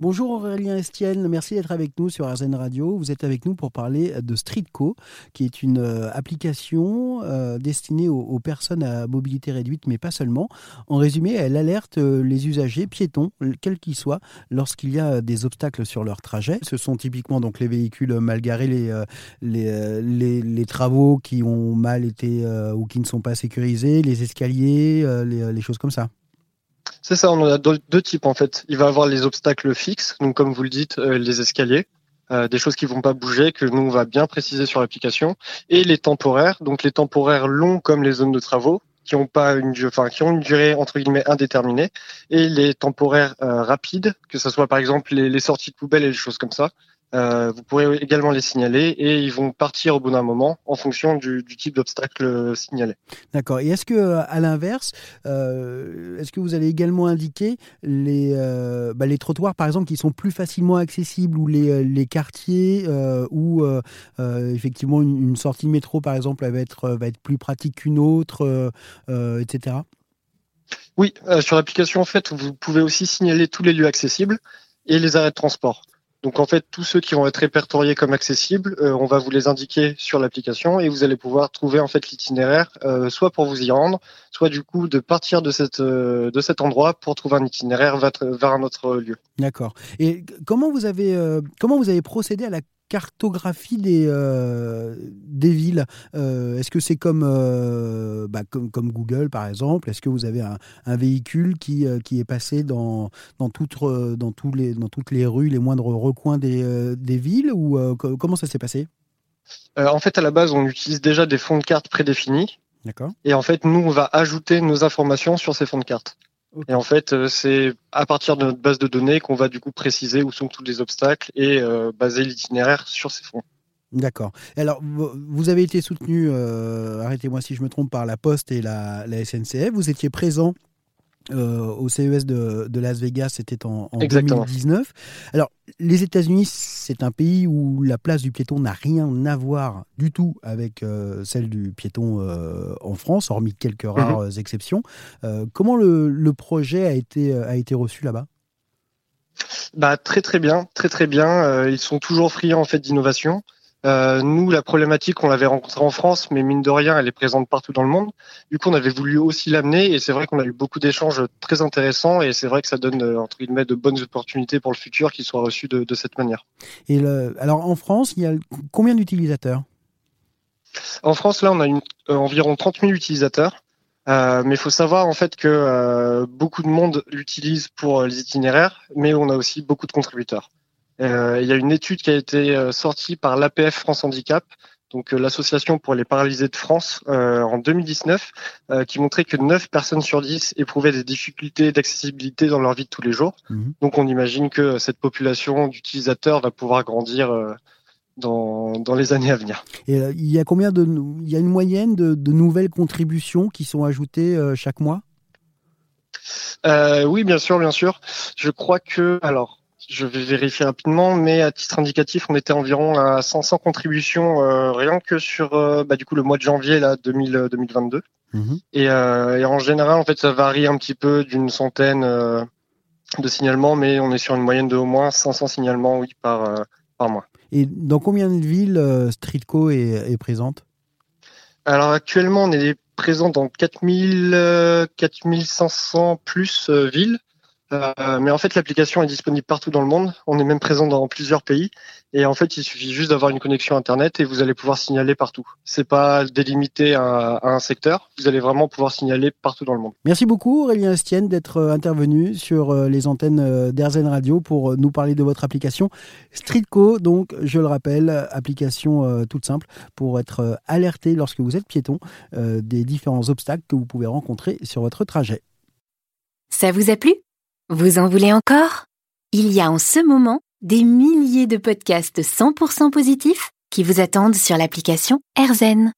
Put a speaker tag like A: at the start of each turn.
A: Bonjour Aurélien Estienne, merci d'être avec nous sur RZN Radio. Vous êtes avec nous pour parler de Streetco, qui est une euh, application euh, destinée aux, personnes à mobilité réduite, mais pas seulement. En résumé, elle alerte euh, les usagers piétons, quels qu'ils soient, lorsqu'il y a des obstacles sur leur trajet. Ce sont typiquement donc les véhicules mal garés, les, travaux qui ont mal été ou qui ne sont pas sécurisés, les escaliers, les choses comme ça.
B: C'est ça, on en a deux types en fait. Il va avoir les obstacles fixes, donc comme vous le dites, euh, les escaliers, euh, des choses qui vont pas bouger, que nous on va bien préciser sur l'application, et les temporaires, donc les temporaires longs comme les zones de travaux, qui ont pas une, enfin qui ont une durée entre guillemets indéterminée, et les temporaires euh, rapides, que ce soit par exemple les, les sorties de poubelles et des choses comme ça, euh, vous pourrez également les signaler et ils vont partir au bout d'un moment en fonction du, type d'obstacle signalé.
A: D'accord. Et est-ce que, à l'inverse, euh, est-ce que vous allez également indiquer les, euh, bah, les trottoirs, par exemple, qui sont plus facilement accessibles ou les, les quartiers où effectivement une, sortie de métro, par exemple, va être, va être plus pratique qu'une autre, etc.
B: Oui, sur l'application, en fait, vous pouvez aussi signaler tous les lieux accessibles et les arrêts de transport. Donc en fait, tous ceux qui vont être répertoriés comme accessibles, euh, on va vous les indiquer sur l'application et vous allez pouvoir trouver en fait l'itinéraire, euh, soit pour vous y rendre, soit du coup de partir euh, de cet endroit pour trouver un itinéraire vers, vers un autre lieu.
A: D'accord. Et comment vous avez comment vous avez procédé à la cartographie des, euh, des villes euh, Est-ce que c'est comme, euh, bah, comme, comme, Google, par exemple? Est-ce que vous avez un, véhicule qui, qui est passé dans, dans, toutes, dans, tous les, dans toutes les rues, les moindres recoins des, des villes? Ou comment ça s'est passé?
B: En fait, à la base, on utilise déjà des fonds de cartes prédéfinis.
A: D'accord.
B: Et en fait, nous, on va ajouter nos informations sur ces fonds de cartes. Et en fait, euh, c'est à partir de notre base de données qu'on va du coup préciser où sont tous les obstacles et euh, baser l'itinéraire sur ces fonds.
A: D'accord. Alors, vous avez été soutenu, euh, arrêtez-moi si je me trompe, par la Poste et la, la SNCF. Vous étiez présent euh, au CES de, Las Vegas, c'était en, 2019. Alors, les États-Unis, c'est un pays où la place du piéton n'a rien à voir du tout avec euh, celle du piéton euh, en France, hormis quelques mhm. rares exceptions. comment le, projet a été, a été reçu là-bas?
B: Bah, très très bien, très très bien. ils sont toujours friands en fait d'innovation. Euh, nous, la problématique, on l'avait rencontrée en France, mais mine de rien, elle est présente partout dans le monde. Du coup, on avait voulu aussi l'amener, et c'est vrai qu'on a eu beaucoup d'échanges très intéressants, et c'est vrai que ça donne euh, entre guillemets de bonnes opportunités pour le futur qui soient reçus de, de cette manière.
A: Et le, alors, en France, il y a combien d'utilisateurs?
B: En France, là, on a une, euh, environ 30 000 utilisateurs. Euh, mais il faut savoir en fait que euh, beaucoup de monde l'utilise pour les itinéraires, mais on a aussi beaucoup de contributeurs. Euh, il y a une étude qui a été euh, sortie par l'APF France Handicap, donc euh, l'association pour les paralysés de France, en 2019, qui montrait que 9 personnes sur 10 éprouvaient des difficultés d'accessibilité dans leur vie de tous les jours. Mhm. Donc on imagine que cette population d'utilisateurs va pouvoir grandir dans, dans, les années à venir.
A: Et il y a combien de il y a une moyenne de, de nouvelles contributions qui sont ajoutées chaque mois?
B: Euh, Oui, bien sûr, bien sûr. Je crois que alors je vais vérifier rapidement, mais à titre indicatif, on était environ à 500 contributions euh, rien que sur euh, bah, du coup le mois de janvier là 2000, 2022. Mhm. Et, euh, et, en général, en fait, ça varie un petit peu d'une centaine de signalements, mais on est sur une moyenne de au moins 500 signalements, oui, par par mois.
A: Et dans combien de villes Streetco est, est présente?
B: Alors actuellement, on est présent dans 4000, 4500 plus villes. Euh, mais en fait, l'application est disponible partout dans le monde. On est même présent dans plusieurs pays. Et en fait, il suffit juste d'avoir une connexion Internet et vous allez pouvoir signaler partout. C'est pas délimité à, un secteur. Vous allez vraiment pouvoir signaler partout dans le monde.
A: Merci beaucoup, Aurélien Estienne, d'être euh, intervenu sur euh, les antennes d'Airzen Radio pour nous parler de votre application Streetco. Donc, je le rappelle, application toute simple pour être alerté lorsque vous êtes piéton des différents obstacles que vous pouvez rencontrer sur votre trajet.
C: Ça vous a plu? Vous en voulez encore? Il y a en ce moment des milliers de podcasts 100% positifs qui vous attendent sur l'application AirZen.